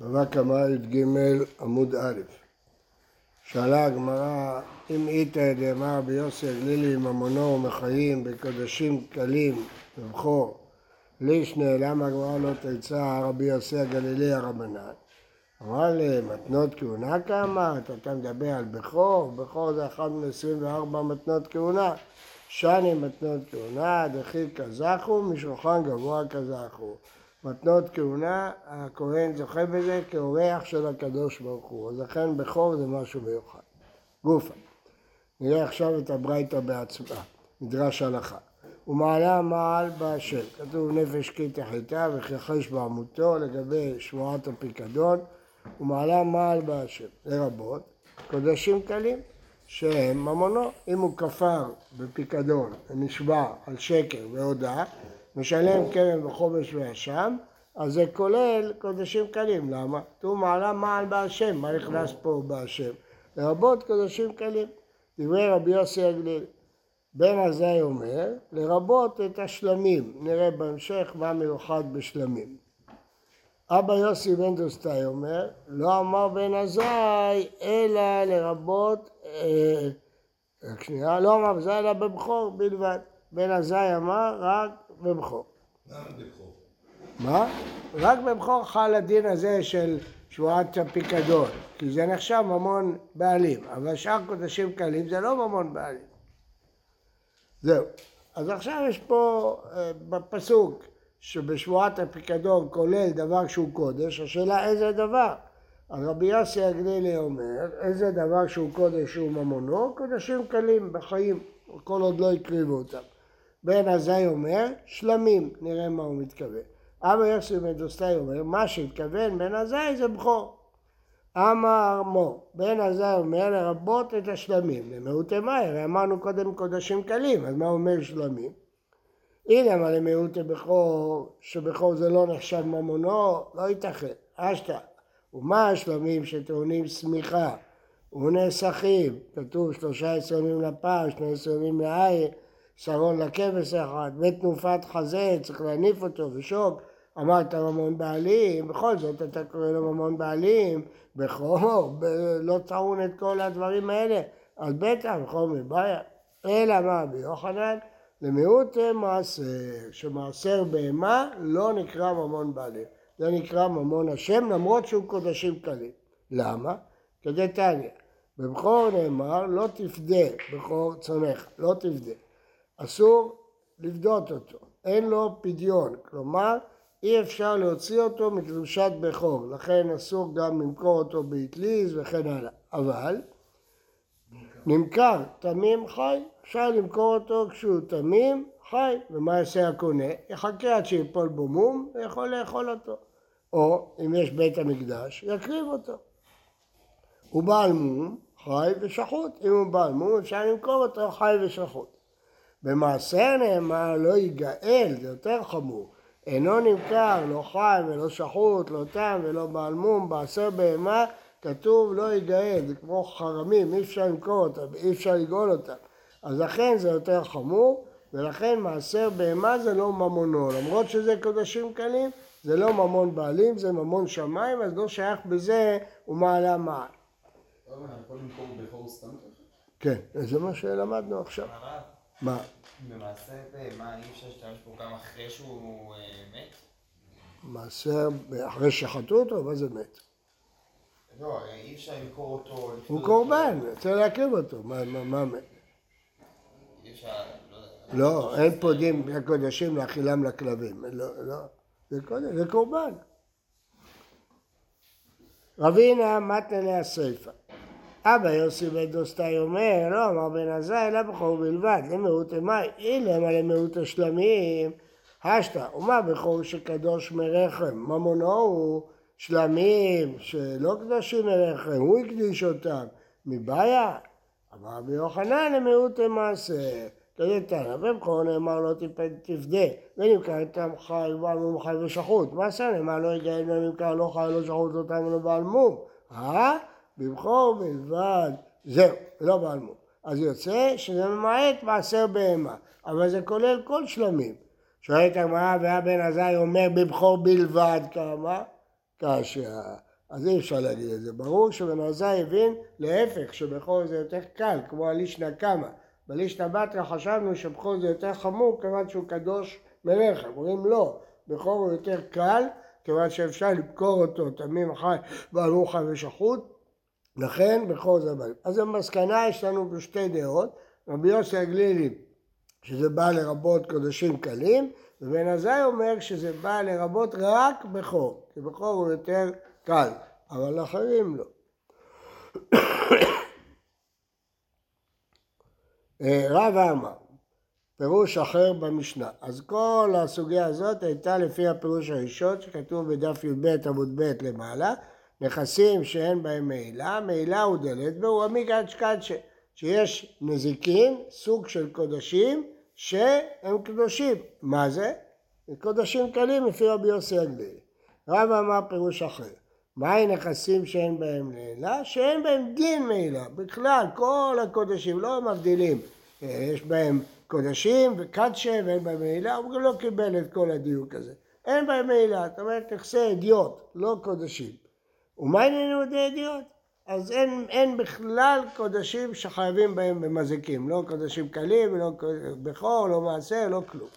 בבא קמא י"ג עמוד א', שאלה הגמרא אם איתא דאמר רבי יוסי הגלילי ממונו ומחיים בקודשים קלים ובכור לישנה למה הגמרא לא תצא רבי יוסי הגלילי הרבנן? אמר לי מתנות כהונה כאמרת אתה מדבר על בכור? בכור זה אחד מ-24 מתנות כהונה. שני מתנות כהונה דחיל כזכו משולחן גבוה כזכו מתנות כהונה, הכהן זוכה בזה כאורח של הקדוש ברוך הוא, אז לכן בכור זה משהו מיוחד. גופה. נראה עכשיו את הברייתא בעצמה, מדרש הלכה. ומעלה מעל בהשם, כתוב נפש כי תחיתה וכיחש בעמותו לגבי שבועת הפיקדון, ומעלה מעל בהשם, לרבות קודשים קלים שהם ממונו, אם הוא כפר בפיקדון ונשבע על שקר והודאה משלם קרן וחומש ואשם, אז זה כולל קודשים קלים. למה? כתוב מעלה מעל בהשם, מה נכנס פה בהשם? לרבות קודשים קלים. דברי רבי יוסי הגליל. בן עזאי אומר, לרבות את השלמים. נראה בהמשך מה מיוחד בשלמים. אבא יוסי בן דוסטאי אומר, לא אמר בן עזאי, אלא לרבות, אה, רק שנייה, לא אמר בן עזאי אלא בבכור בלבד. בן עזאי אמר רק בבכור. מה? רק בבכור חל הדין הזה של שבועת הפיקדון, כי זה נחשב ממון בעלים, אבל שאר קודשים קלים זה לא ממון בעלים. זהו. אז עכשיו יש פה אה, בפסוק שבשבועת הפיקדון כולל דבר שהוא קודש, השאלה איזה דבר. אז רבי יוסי הגלילי אומר, איזה דבר שהוא קודש הוא ממונו, קודשים קלים בחיים, כל עוד לא הקריבו אותם. בן עזאי אומר, שלמים, נראה מה הוא מתכוון. אבא יוסי בן דוסטאי אומר, מה שהתכוון בן עזאי זה בכור. אמר מו, בן עזאי אומר לרבות את השלמים, למיעוט מאי, הרי אמרנו קודם קודשים קלים, אז מה אומר שלמים? הנה מה למיעוט בכור, שבכור זה לא נחשב ממונו, לא ייתכן, אשתא. ומה השלמים שטעונים שמיכה ונאסכים, כתוב שלושה עשרה ימים לפעם, שני עשרה ימים לעין, שרון לכבש אחד, ותנופת חזה, צריך להניף אותו ושוק, אמרת ממון בעלים, בכל זאת אתה קורא לו ממון בעלים, בכור, לא טעון את כל הדברים האלה, אז בטח, בכור מבעיה. אלא מה, ביוחנן? למיעוט מעשר, שמעשר בהמה לא נקרא ממון בעלים, זה נקרא ממון השם למרות שהוא קודשים קלים. למה? כדתניא, בבכור נאמר לא תפדה, בכור צונך, לא תפדה. אסור לפדות אותו, אין לו פדיון, כלומר אי אפשר להוציא אותו מקדושת בכור, לכן אסור גם למכור אותו באטליז וכן הלאה, אבל נמכר. תמים חי, אפשר למכור אותו כשהוא תמים חי, ומה יעשה הקונה? יחכה עד שיפול בו מום ויכול לאכול אותו, או אם יש בית המקדש יקריב אותו. הוא בעל מום חי ושחוט, אם הוא בעל מום אפשר למכור אותו חי ושחוט. במעשר נאמר לא ייגאל, זה יותר חמור. אינו נמכר, לא חי ולא שחוט, לא תם ולא בעל מום, בעשר בהמה כתוב לא ייגאל, זה כמו חרמים, אי אפשר למכור אותם, אי אפשר לגאול אותם. אז לכן זה יותר חמור, ולכן מעשר בהמה זה לא ממונו, למרות שזה קודשים קלים, זה לא ממון בעלים, זה ממון שמיים, אז לא שייך בזה ומעלה מעל. כן, זה מה שלמדנו עכשיו. מה? במעשה בהמה אי אפשר להשתמש בו גם אחרי שהוא אה, מת? מעשר, אחרי שחטו אותו? מה זה מת? לא, אי אפשר למכור אותו... הוא קורבן, צריך להקריב אותו, מה, מה, מה מת? אי אפשר... לא, אין פודים את הקודשים להאכילם לכלבים, לא, לא, זה קודם, זה קורבן. רבינא מתני לה אסיפא. אבא יוסי בן דוסתאי אומר, לא אמר בן עזאי אלא בבכור בלבד, למעוטי מאי, אילימא למעוטי שלמים, השתא, ומה בכור שקדוש מרחם, ממונו הוא שלמים שלא קדושים מרחם, הוא הקדיש אותם, מבעיה? אמר רבי יוחנן למיעוט מעשה, כזה תנא, ובכור נאמר לא תפדה, ונמכר איתם חי ובעל מום חי ושחוט, מעשה נאמר לא יגאל ונמכר לא חי ולא שחוט אותם ולא בעל מום, אה? בבחור בלבד, זהו, לא בעל מום. אז יוצא שזה ממעט מעשר בהמה, אבל זה כולל כל שלמים. שואלת הגמרא, והיה בן עזאי אומר בבחור בלבד כמה? כאשר. אז אי אפשר להגיד את זה. ברור שבן עזאי הבין להפך, שבכור זה יותר קל, כמו הלישנא קמא. בלישנא בתרא חשבנו שבכור זה יותר חמור, כיוון שהוא קדוש מלך. אומרים לא, בכור הוא יותר קל, כיוון שאפשר למכור אותו תמים חי בעל רוחב ושחוט, לכן בכור זה בעל. אז במסקנה יש לנו בשתי דעות, רבי יוסי הגלילי שזה בא לרבות קודשים קלים, ובן עזאי אומר שזה בא לרבות רק בכור, כי בכור הוא יותר קל, אבל אחרים לא. אה, רב אמר, פירוש אחר במשנה. אז כל הסוגיה הזאת הייתה לפי הפירוש הראשון שכתוב בדף י"ב עמוד ב' למעלה, נכסים שאין בהם מעילה, מעילה הוא דלת והוא עמיגת קדשה, שיש נזיקין, סוג של קודשים, שהם קדושים. מה זה? קודשים קלים לפי רבי יוסי הגלילי. רב אמר פירוש אחר. מהי נכסים שאין בהם לעילה? שאין בהם דין מעילה. בכלל, כל הקודשים, לא מבדילים. יש בהם קודשים וקדשה ואין בהם מעילה, הוא גם לא קיבל את כל הדיוק הזה. אין בהם מעילה, זאת אומרת נכסי אדיוט, לא קודשים. ומה עניינו די אדיוט? אז אין, אין בכלל קודשים שחייבים בהם במזיקים, לא קודשים קלים, לא בכור, לא מעשר, לא כלום.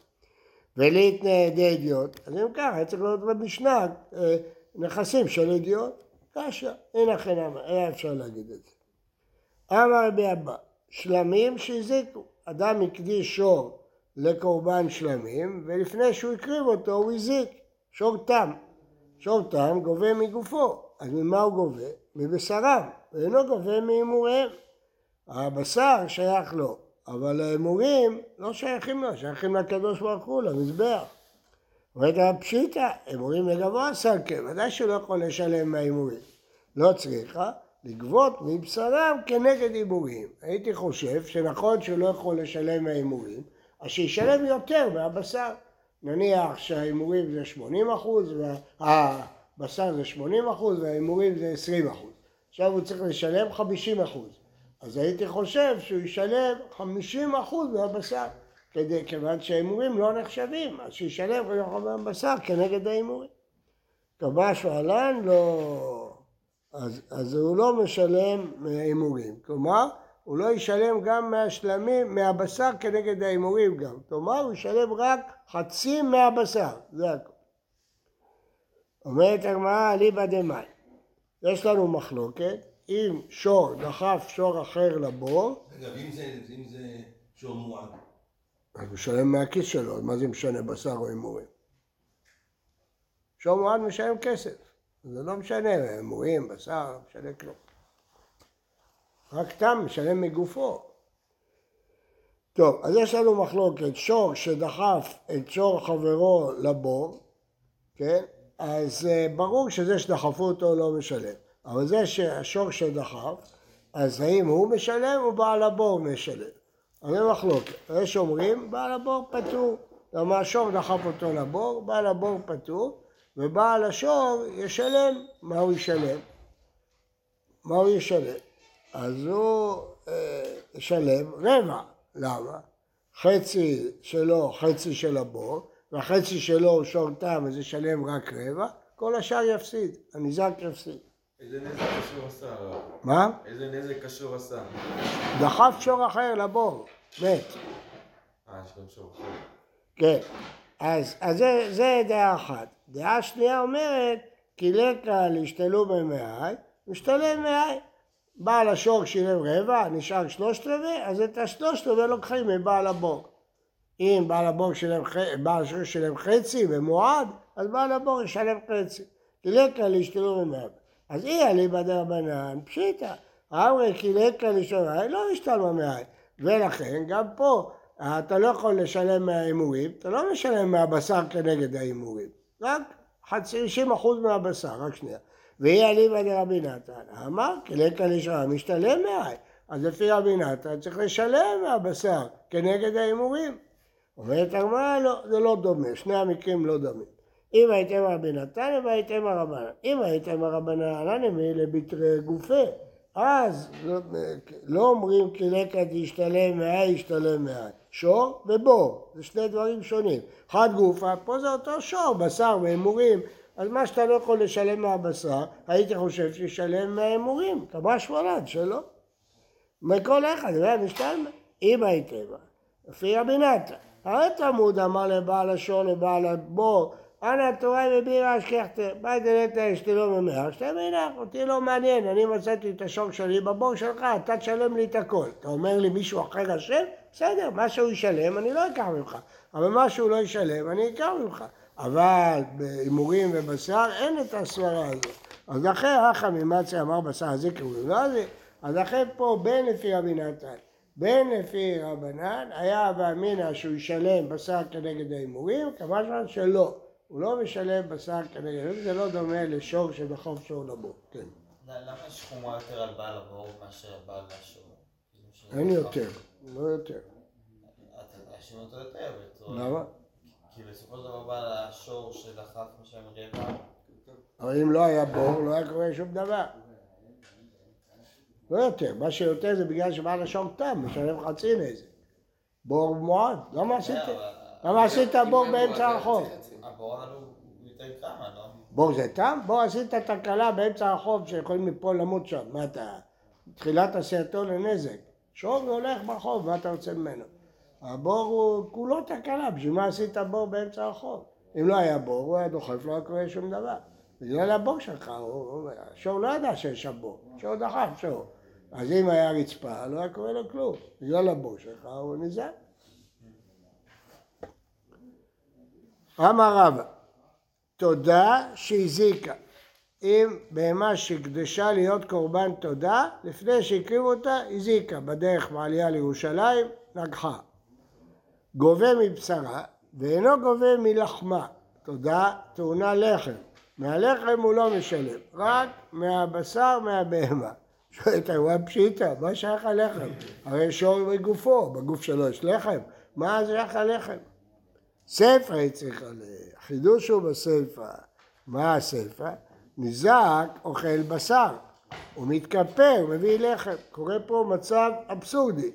ולהתנאה די אדיוט, אז אם ככה, צריך להיות במשנה אה, נכסים של אדיוט, קשה, הנה חינם, היה אפשר להגיד את זה. אמר רבי אבא, שלמים שהזיקו, אדם הקדיש שור לקורבן שלמים, ולפני שהוא הקריב אותו הוא הזיק, שור תם. שור תם גובה מגופו, אז ממה הוא גובה? מבשרם, ואינו גובה מהימוריהם. הבשר שייך לו, אבל ההימורים לא שייכים לו, שייכים לקדוש ברוך הוא, למזבח. אומרת הפשיטה, הימורים לגבוה סלקה, ודאי שהוא לא יכול לשלם מההימורים. לא צריכה לגבות מבשרם כנגד הימורים. הייתי חושב שנכון שהוא לא יכול לשלם מההימורים, אז שישלם יותר מהבשר. נניח שההימורים זה 80 אחוז, והבשר זה 80 אחוז וההימורים זה 20 אחוז. עכשיו הוא צריך לשלם 50 אחוז. אז הייתי חושב שהוא ישלם 50 אחוז מהבשר, כדי, כיוון שההימורים לא נחשבים, אז שישלם 50 אחוז מהבשר כנגד ההימורים. קבע שואלן לא... אז, אז הוא לא משלם מההימורים. כלומר, הוא לא ישלם גם מהשלמים, מהבשר כנגד ההימורים גם. כלומר, הוא ישלם רק חצי מהבשר, זה הכול. אומרת הגמרא, אליבא דמאי. יש לנו מחלוקת, אם שור דחף שור אחר לבור... זה, אם זה שור מועד? אז הוא משלם מהכיס שלו, מה זה משנה בשר או הימורים? שור מועד משלם כסף, זה לא משנה, הימורים, בשר, לא משנה כלום. רק תם משלם מגופו. טוב, אז יש לנו מחלוקת, שור שדחף את שור חברו לבור, כן? אז uh, ברור שזה שדחפו אותו לא משלם. אבל זה שהשור שדחף, אז האם הוא משלם או בעל הבור משלם? זה מחלוקת. יש אומרים, בעל הבור פטור. למה השור דחף אותו לבור, בעל הבור פטור, ובעל השור ישלם. מה הוא ישלם? מה הוא ישלם? אז הוא אה, ישלם רבע. למה? חצי שלו, חצי של הבור, והחצי שלו הוא שור תם, אז ישלם רק רבע, כל השאר יפסיד, הניזק יפסיד. איזה נזק קשור עשה? מה? איזה נזק קשור עשה? דחף שור אחר לבור, מת. אה, יש גם שור אחר. כן. אז, אז זה, זה דעה אחת. דעה שנייה אומרת, כי לקה להשתלו במאי, משתלם מאי. בעל השור שילם רבע, נשאר שלושת רבעי, אז את השלושת רבעי לוקחים מבעל הבור. אם בעל הבור שילם, בעל השור שילם חצי במועד, אז בעל הבור ישלם חצי. לקה להשתלו במאי. אז אי אליבא דרבנן, פשיטא. אמרי כי לקה לשון לא השתלמה מאי. ולכן גם פה אתה לא יכול לשלם מההימורים, אתה לא משלם מהבשר כנגד ההימורים. רק חצי, 60 אחוז מהבשר, רק שנייה. ואי אליבא דרבי נתן, אמר כי לקה לשון משתלם מאי. אז לפי רבי נתן צריך לשלם מהבשר כנגד ההימורים. אומרת הגמרא, לא, זה לא דומה, שני המקרים לא דומים. אם הייתם רבי נתן, והייתם הרבנן. אם הייתם הרבנן, הנמי לביטרי גופה. אז לא, לא אומרים כי לקט ישתלם מאי, ישתלם מאי. שור ובור, זה שני דברים שונים. חד גופה, פה זה אותו שור, בשר והימורים, אז מה שאתה לא יכול לשלם מהבשר, הייתי חושב שישלם מההימורים, כמה שמונד שלא. מכל אחד, זה משתלמה. אם הייתם, לפי רבי נתן. הרי תלמוד אמר לבעל השור לבעל הבור, אנא מבירה השכחתם, מה דלת אשתי לא ממך, שתי מנח, אותי לא מעניין, אני מצאתי את השור שלי בבור שלך, אתה תשלם לי את הכל. אתה אומר לי מישהו אחר אשם? בסדר, מה שהוא ישלם אני לא אקח ממך, אבל מה שהוא לא ישלם אני אקח ממך. אבל בהימורים ובשר אין את הסברה הזאת. אז לכן רחמי מצי אמר בשר הזה קוראים לא זה, אז לכן פה בין לפי רבי נתן, בין לפי רבנן, היה ואמינא שהוא ישלם בשר כנגד ההימורים, כמובן שלא. הוא לא משלם בשר כנגד, זה לא דומה לשור שבחוף שור לבור, כן. למה יש חומרה יותר על בעל הבור מאשר על בעל השור? אין יותר, לא יותר. אותו. למה? כי בסופו של דבר בעל השור שדחף משלם רבע, אבל אם לא היה בור, לא היה קורה שום דבר. לא יותר, מה שיותר זה בגלל שבעל השור תם, משלם חצי נזק. בור מועד, למה עשית? אבל- למה עשית בור באמצע הרחוב? לא? בור זה תם? בור עשית תקלה באמצע הרחוב שיכולים ליפול למות שם. מה אתה... תחילת עשייתו לנזק. שור הולך ברחוב, מה אתה רוצה ממנו? הבור הוא כולו תקלה, בשביל מה עשית בור באמצע הרחוב? אם לא היה בור, הוא היה דוחף, לא היה קורה שום דבר. בגלל הבור שלך, השור לא ידע שיש שם בור, שור דחף שור. אז אם היה רצפה, לא היה קורה לו כלום. בגלל שלך הוא נזהר. אמר רבא, תודה שהזיקה. אם בהמה שקדשה להיות קורבן תודה, לפני שהקריבו אותה, הזיקה. בדרך בעלייה לירושלים, נגחה. גובה מבשרה, ואינו גובה מלחמה. תודה טעונה לחם. מהלחם הוא לא משלם, רק מהבשר מהבהמה. שואלת הגמרא פשיטא, מה שייך הלחם? הרי שור בגופו, בגוף שלו יש לחם, מה שייך הלחם? סיפא היא צריכה ל... החידוש הוא בסיפא. מה הסיפא? ניזק אוכל בשר, הוא מתכפר, מביא לחם. קורה פה מצב אבסורדי.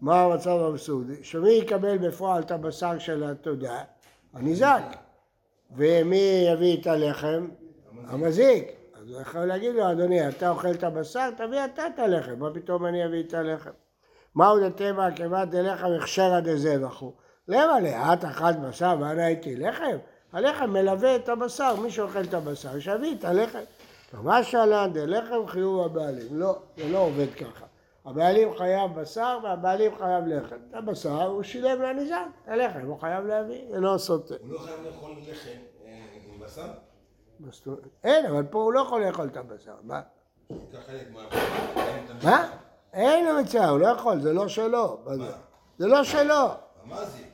מה המצב האבסורדי? שמי יקבל בפועל את הבשר של התודה? הניזק. ומי יביא את הלחם? המזיק. אז הוא יכול להגיד לו, אדוני, אתה אוכל את הבשר, תביא אתה את הלחם, מה פתאום אני אביא את הלחם? מהו דתימה כמעט דלחם הכשרא דזבחו? למה לאט אכלת בשר ואנה הייתי לחם? הלחם מלווה את הבשר, מי שאוכל את הבשר, שיביא את הלחם. מה שאלן דלחם חיוב הבעלים? לא, זה לא עובד ככה. הבעלים חייב בשר והבעלים חייב לחם. את הבשר הוא שילם לניזק, הלחם הוא חייב להביא, זה לא סותר. הוא לא חייב לאכול לחם אה, עם בשר? אין, אבל פה הוא לא יכול לאכול את הבשר. מה? מה... אין לו מצווה, הוא לא יכול, זה לא שלו. מה זה? לא שלו. המזיק.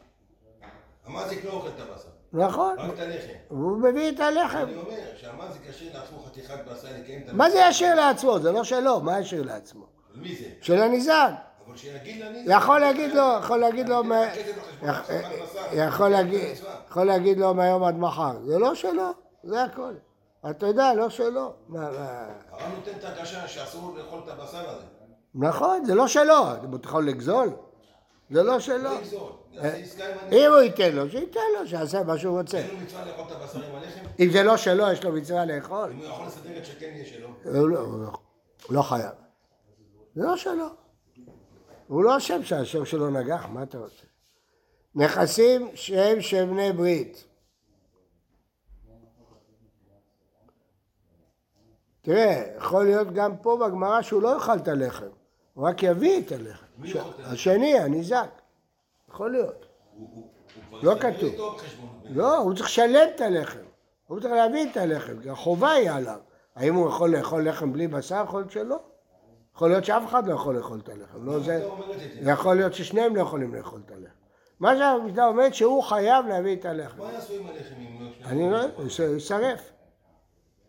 המזיק לא אוכל את הבשר, נכון. רק את הלחם. הוא מביא את הלחם. אני אומר שהמזיק ישאיר לעצמו חתיכת בשר לקיים את מה זה ישיר לעצמו? זה לא שלו, מה ישיר לעצמו? של מי זה? של הניזק. אבל שיגיד לני... יכול להגיד לו, יכול להגיד לו, להגיד, יכול להגיד לו מהיום עד מחר. זה לא שלו, זה הכל. אתה יודע, לא שלו. מה- מה- הרב נותן את הקשה שאסור לאכול את הבשר הזה. נכון, זה לא שלו. אתה יכול לגזול? זה לא שלו. הנס. אם הוא ייתן לו, שייתן לו, שיעשה מה שהוא רוצה. אין לו מצווה לאכול את הבשר עם הלחם? אם זה לא שלו, יש לו מצווה לאכול. אם הוא יכול לסדר את שכן יהיה שלו. הוא לא, לא- לא חייב. זה לא שלו. הוא לא אשם שהשור שלו נגח, מה אתה רוצה? נכסים שהם של בני ברית. תראה, יכול להיות גם פה בגמרא שהוא לא יאכל את הלחם, הוא רק יביא את הלחם. הלחם? השני, הניזק. יכול להיות. הוא- הוא- לא כתוב. לא, הוא צריך לשלם את הלחם. הוא צריך להביא את הלחם, כי החובה היא עליו. האם הוא יכול לאכול לחם בלי בשר? יכול להיות שלא. יכול להיות שאף אחד לא יכול לאכול את הלחם. לא זה... יכול להיות ששניהם לא יכולים לאכול את הלחם. מה שהמשנה אומרת שהוא חייב להביא את הלחם. מה יעשו עם הלחם אם לא... אני לא יודע, הוא ש- יישרף.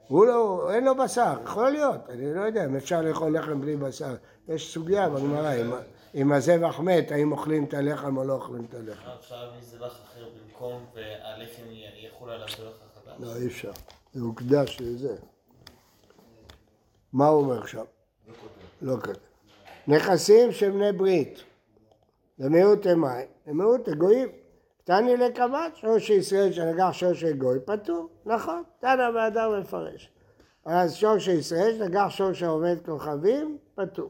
הוא לא, אין לו בשר, יכול להיות, אני לא יודע אם אפשר לאכול לחם בלי בשר. יש סוגיה בגמרא, אם- הזבח מת, האם אוכלים את הלחם או לא אוכלים את הלחם. אפשר להביא זבח אחר במקום והלחם יחול על הזבח החדש? לא, אי אפשר. זה הוקדש לזה. מה הוא אומר עכשיו? לא כותב. נכסים של בני ברית. למיעוט אמי, למיעוט הגויים. תני לקמץ, שור של ישראל שנגח שור של גוי, פטור, נכון, תנא באדר מפרש. אז שור של ישראל שנגח שור שעומד כוכבים, פטור.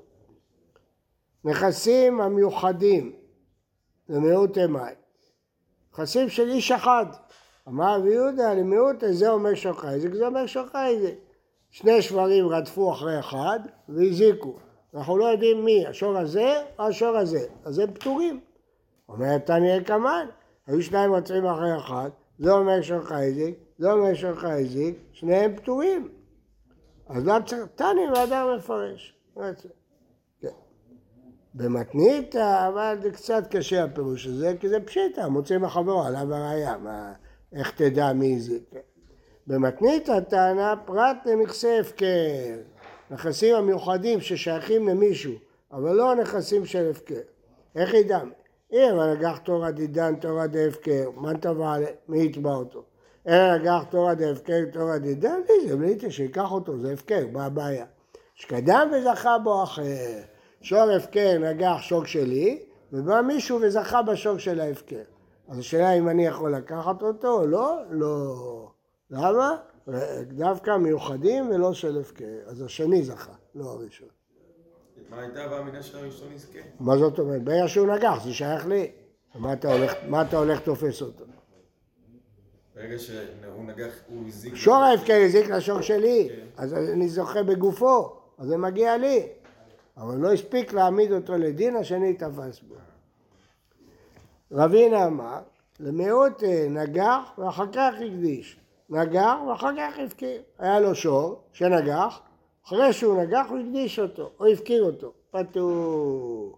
נכסים המיוחדים למיעוט מים. נכסים של איש אחד. אמר רבי יהודה למיעוט זה אומר שוחי, זה אומר שוחי זה. שני שברים רדפו אחרי אחד והזיקו. אנחנו לא יודעים מי, השור הזה או השור הזה, אז הם פטורים. אומר תניא קמן, היו שניים רצים אחרי אחד, זה אומר שור חייזיק, זה אומר שור חייזיק, שניהם פטורים. אז לא צריך, תניא ואדם מפרש. כן. במתנית, אבל זה קצת קשה הפירוש הזה, כי זה פשיטה, מוצאים מחברו עליו הראייה, איך תדע מי זה. כן. במתנית הטענה פרט לנכסי הפקר, נכסים המיוחדים ששייכים למישהו, אבל לא נכסים של הפקר. איך ידע? אם נגח תורא דידן תורא דהפקר, מה תבע מי יתבע אותו? אלא נגח תורא דהפקר תורא דידן, זה בליטה שיקח אותו, זה הפקר, מה הבעיה? שקדם וזכה בו אחר. שור הפקר נגח שור שלי, ובא מישהו וזכה בשור של ההפקר. אז השאלה אם אני יכול לקחת אותו או לא? לא. למה? דווקא מיוחדים ולא של הפקר. אז השני זכה, לא הראשון. מה הייתה והמידה של הראשון יזכה? מה זאת אומרת? ברגע שהוא נגח, זה שייך לי. מה אתה הולך, מה אתה הולך תופס אותו? ברגע שהוא נגח, הוא הזיק... שור ההפקר הזיק לשור שלי, אז אני זוכה בגופו, אז זה מגיע לי. אבל לא הספיק להעמיד אותו לדין, השני תפס בו. רבינה אמר, למיעוט אה, נגח ואחר כך הקדיש. נגח ואחר כך הפקיר. היה לו שור שנגח, אחרי שהוא נגח הוא הקדיש אותו, או הפקיר אותו, פטור.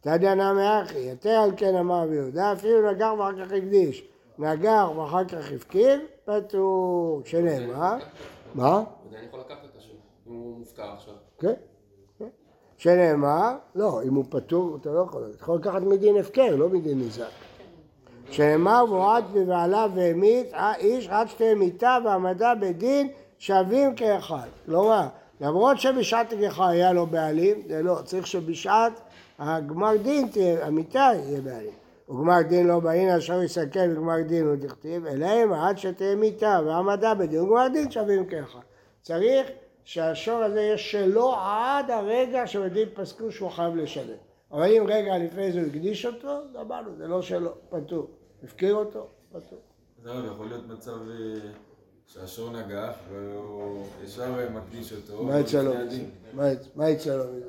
תדע נמי אחי, יותר על כן אמר רבי יהודה, אפילו נגח ואחר כך הקדיש. נגח ואחר כך הפקיר, פטור. שנאמר, מה? עדיין יכול לקחת את השם, אם הוא מופקר עכשיו. כן, כן. שנאמר, לא, אם הוא פטור אתה לא יכול, אתה יכול לקחת מדין הפקר, לא מדין ניזק. שנאמר והועד בבעליו והמית איש עד שתי מיתה והעמדה בדין שווים כאחד. כלומר, למרות שבשעת הגחה היה לו בעלים, זה לא, צריך שבשעת הגמר דין תהיה, המיתה יהיה בעלים. וגמר דין לא באין אשר יסכל וגמר דין הוא דכתיב, אם עד שתהיה מיתה והעמדה בדין וגמר דין שווים כאחד. צריך שהשור הזה יהיה שלו עד הרגע שבדין פסקו שהוא חייב לשלם. אבל אם רגע לפני זה הוא הקדיש אותו, אמרנו, זה לא שלו, פטור. הפקיר אותו, פטור. זהו, יכול להיות מצב אה, שהשור נגח והוא ישר אה, מקדיש אותו. מה מזה? הדין. מה לו מזה?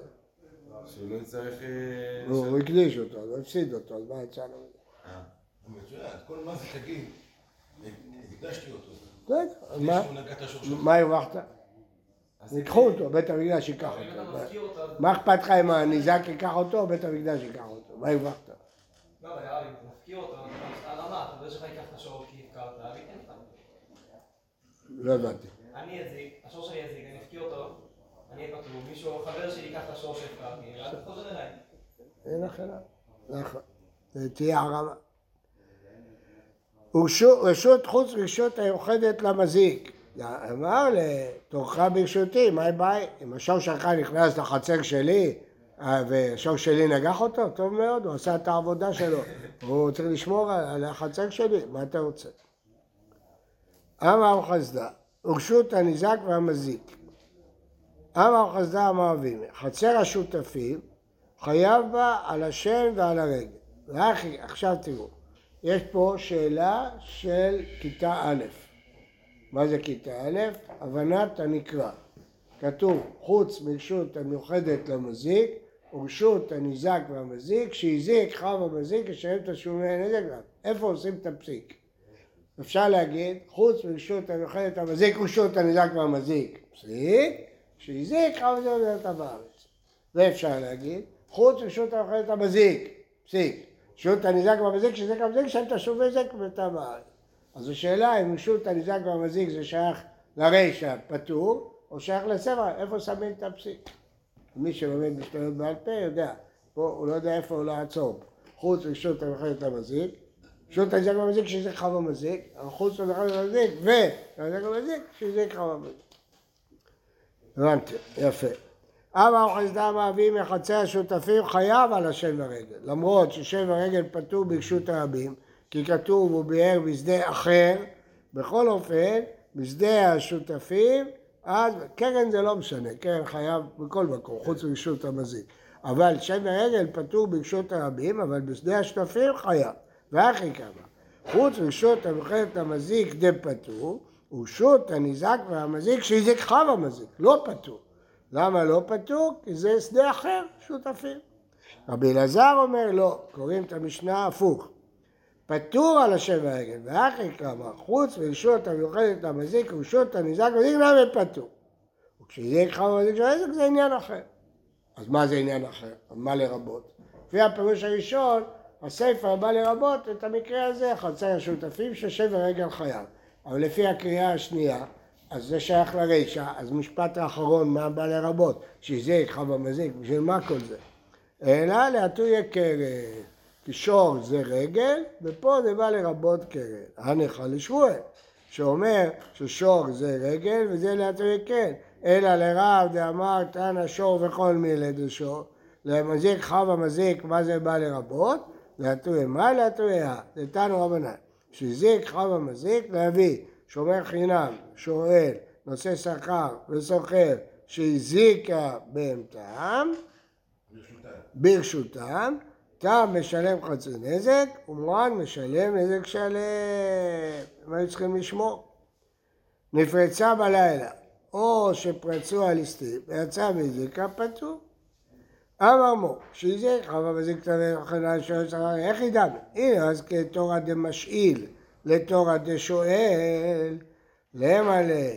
שהוא לא יצטרך... אה, לשלם. הוא הקדיש אותו, הוא הפסיד אותו, אז מה יצא לו מזה? אה. מצוין, כל מה זה תגיד, הקדשתי אותו. מה- את הרווחת? ייקחו אותו, בית המקדש ייקח אותו. מה- אכפת לך אם הניזק ייקח אותו או בית המקדש ייקח אותו? מה הרווחת? לא, אבל יאללה, אם אתה מפקיר אותו, על המה, אתה יודע שלך ייקח את השור כי הפקרת, ויתן לך. לא הבנתי. אני אזיק, השור שלי יזיק, אני אפקיר אותו, אני אהיה פטור, מישהו, חבר שלי ייקח את השור שהפקרתי, ואז חוזר אליי. אין לך אליו. נכון. זה תהיה הרמה. רשות חוץ רשות היוחדת למזיק. אמר לתורך ברשותי, מה הבעיה? אם השור שלך נכנס לחצר שלי אה, והשור שלי נגח אותו, טוב מאוד, הוא עשה את העבודה שלו. הוא צריך לשמור על החצר שלי, מה אתה רוצה? אמר חסדה, ורשות הניזק והמזיק. אמר חסדה אמר אבימי, חצר השותפים חייב בה על השן ועל הרגל. ואחי, עכשיו תראו, יש פה שאלה של כיתה א', מה זה כיתה א'? הבנת הנקרא. כתוב, חוץ מרשות המיוחדת למזיק, ורשות הניזק והמזיק, שהזיק חב המזיק, ישלם תשלומי הנזק. איפה עושים את הפסיק? אפשר להגיד, חוץ מרשות המיוחדת למזיק, רשות הניזק והמזיק, פסיק, שהזיק חב המזיק בארץ. ואפשר להגיד, חוץ רשות המיוחדת המזיק, פסיק. רשות הניזק והמזיק, שזה גם זה כשאתה שוב נזק ואתה בארץ. אז השאלה אם רשות הניזק והמזיק זה שייך לרישא פטור, או שייך לסבע, איפה שמים את הפסיק. מי שלומד משתלט בעל פה יודע, פה הוא לא יודע איפה הוא לעצור. חוץ רשות המיוחדת המזיק, רשות הניזק והמזיק שזה חב המזיק, אבל חוץ המיוחדת המזיק והניזק והמזיק שזה חב המזיק. הבנתי, יפה. אמר חסדה מאבי מחצי השותפים חייב על השן ורגל, למרות ששן ורגל פטור ברשות הרבים, כי כתוב הוא ביער בשדה אחר, בכל אופן, בשדה השותפים, אז קרן זה לא משנה, קרן חייב בכל מקום, חוץ מרשות המזיק. אבל שמן הרגל פטור ברשות הרבים, אבל בשדה השותפים חייב. ואחי כמה. חוץ רשות המוכרת המזיק דה פטור, ורשות הניזק והמזיק חב המזיק, לא פטור. למה לא פטור? כי זה שדה אחר, שותפים. רבי אלעזר אומר לא, קוראים את המשנה הפוך. פטור על השבע רגל, ואחי כמה, חוץ מרשות המיוחדת המזיק ורשות הניזק והמזיק למה פטור. וכשהזיק חב המזיק של העסק זה עניין אחר. אז מה זה עניין אחר? מה לרבות? לפי הפירוש הראשון, הסיפא בא לרבות את המקרה הזה, חצי השותפים ששבר רגל חייב. אבל לפי הקריאה השנייה, אז זה שייך לרישא, אז משפט האחרון, מה בא לרבות? שהזיק, חב המזיק, בשביל מה כל זה? אלא להטויה קרן. כי שור זה רגל, ופה זה בא לרבות קרן. הנכה לשבועל, שאומר ששור זה רגל וזה להטויה קרן. אלא לרב דאמר תנא שור וכל מילי דשור. למזיק חב המזיק, מה זה בא לרבות? להטויה מה להטויה? נתנו רבנן. שהזיק חב המזיק להביא שומר חינם, שואל, נושא שכר וסוחר שהזיקה בהמתם, ברשותם, תם משלם חצי נזק ומורן משלם נזק שלם. מה היו צריכים לשמור? נפרצה בלילה, או שפרצו על ליסטים ויצא והזיקה פטור. אמר מו, שהזיק חווה מזיק תנא חנן שואל שכר, איך ידע? הנה אז כתורא דמשאיל לתורא דשואל, למלא,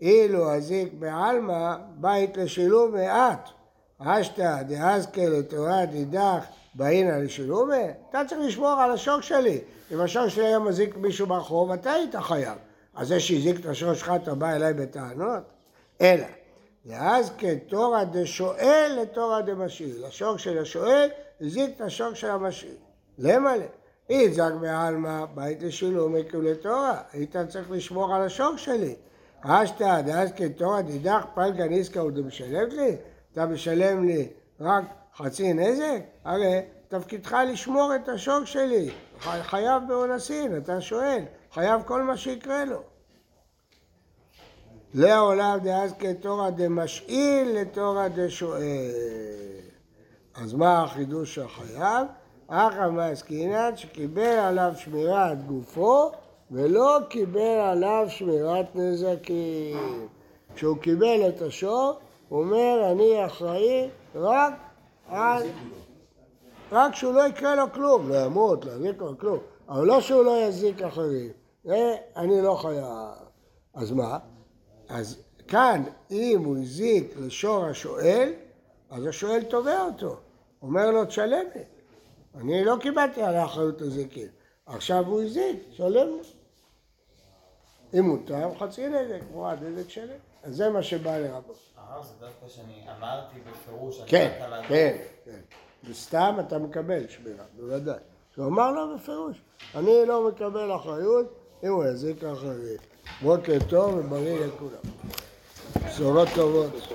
אילו הזיק בעלמא, בית לשילום מעט. אשתא דאזקה לתורה דידך, באינה לשילומה? אתה צריך לשמור על השוק שלי. אם השוק שלי היה מזיק מישהו ברחוב, אתה היית חייב. אז זה שהזיק את השוק שלך, אתה בא אליי בטענות? אלא, ואז כתורא דשואל לתורא דמשאיל. השוק של השואל הזיק את השוק של המשאיל. למלא. יזק בעלמא, בית לשילומי כולתורא. היית צריך לשמור על השוק שלי. אשתא דאז כתורא דידך פלגה ניסקא ודמשלם לי? אתה משלם לי רק חצי נזק? הרי תפקידך לשמור את השוק שלי. חייב באונסין, אתה שואל. חייב כל מה שיקרה לו. לעולם דאז כתורא דמשאיל לתורא דשואל. אז מה החידוש החייב? אחא מעסקינן שקיבל עליו שמירת גופו ולא קיבל עליו שמירת נזקים. כשהוא קיבל את השור, הוא אומר אני אחראי רק על... רק שהוא לא יקרה לו כלום, לא ימות, לא יזיק לו כלום, אבל לא שהוא לא יזיק אחרים. זה אני לא חייב. אז מה? אז כאן, אם הוא הזיק לשור השואל, אז השואל תובע אותו. אומר לו, תשלם לי. אני לא קיבלתי על האחריות לזיקים. עכשיו הוא הזיק, תשלם לי. אם מותר, חצי נזק, מועד נזק שלם. אז זה מה שבא לרבות. הרב זה דווקא שאני אמרתי בפירוש, כן, הגוף. כן, כן. וסתם אתה מקבל שמירה, בוודאי. הוא אמר לו בפירוש, אני לא מקבל אחריות אם הוא יזיק אחרים. בוקר טוב ובריא לכולם. בשורות טובות.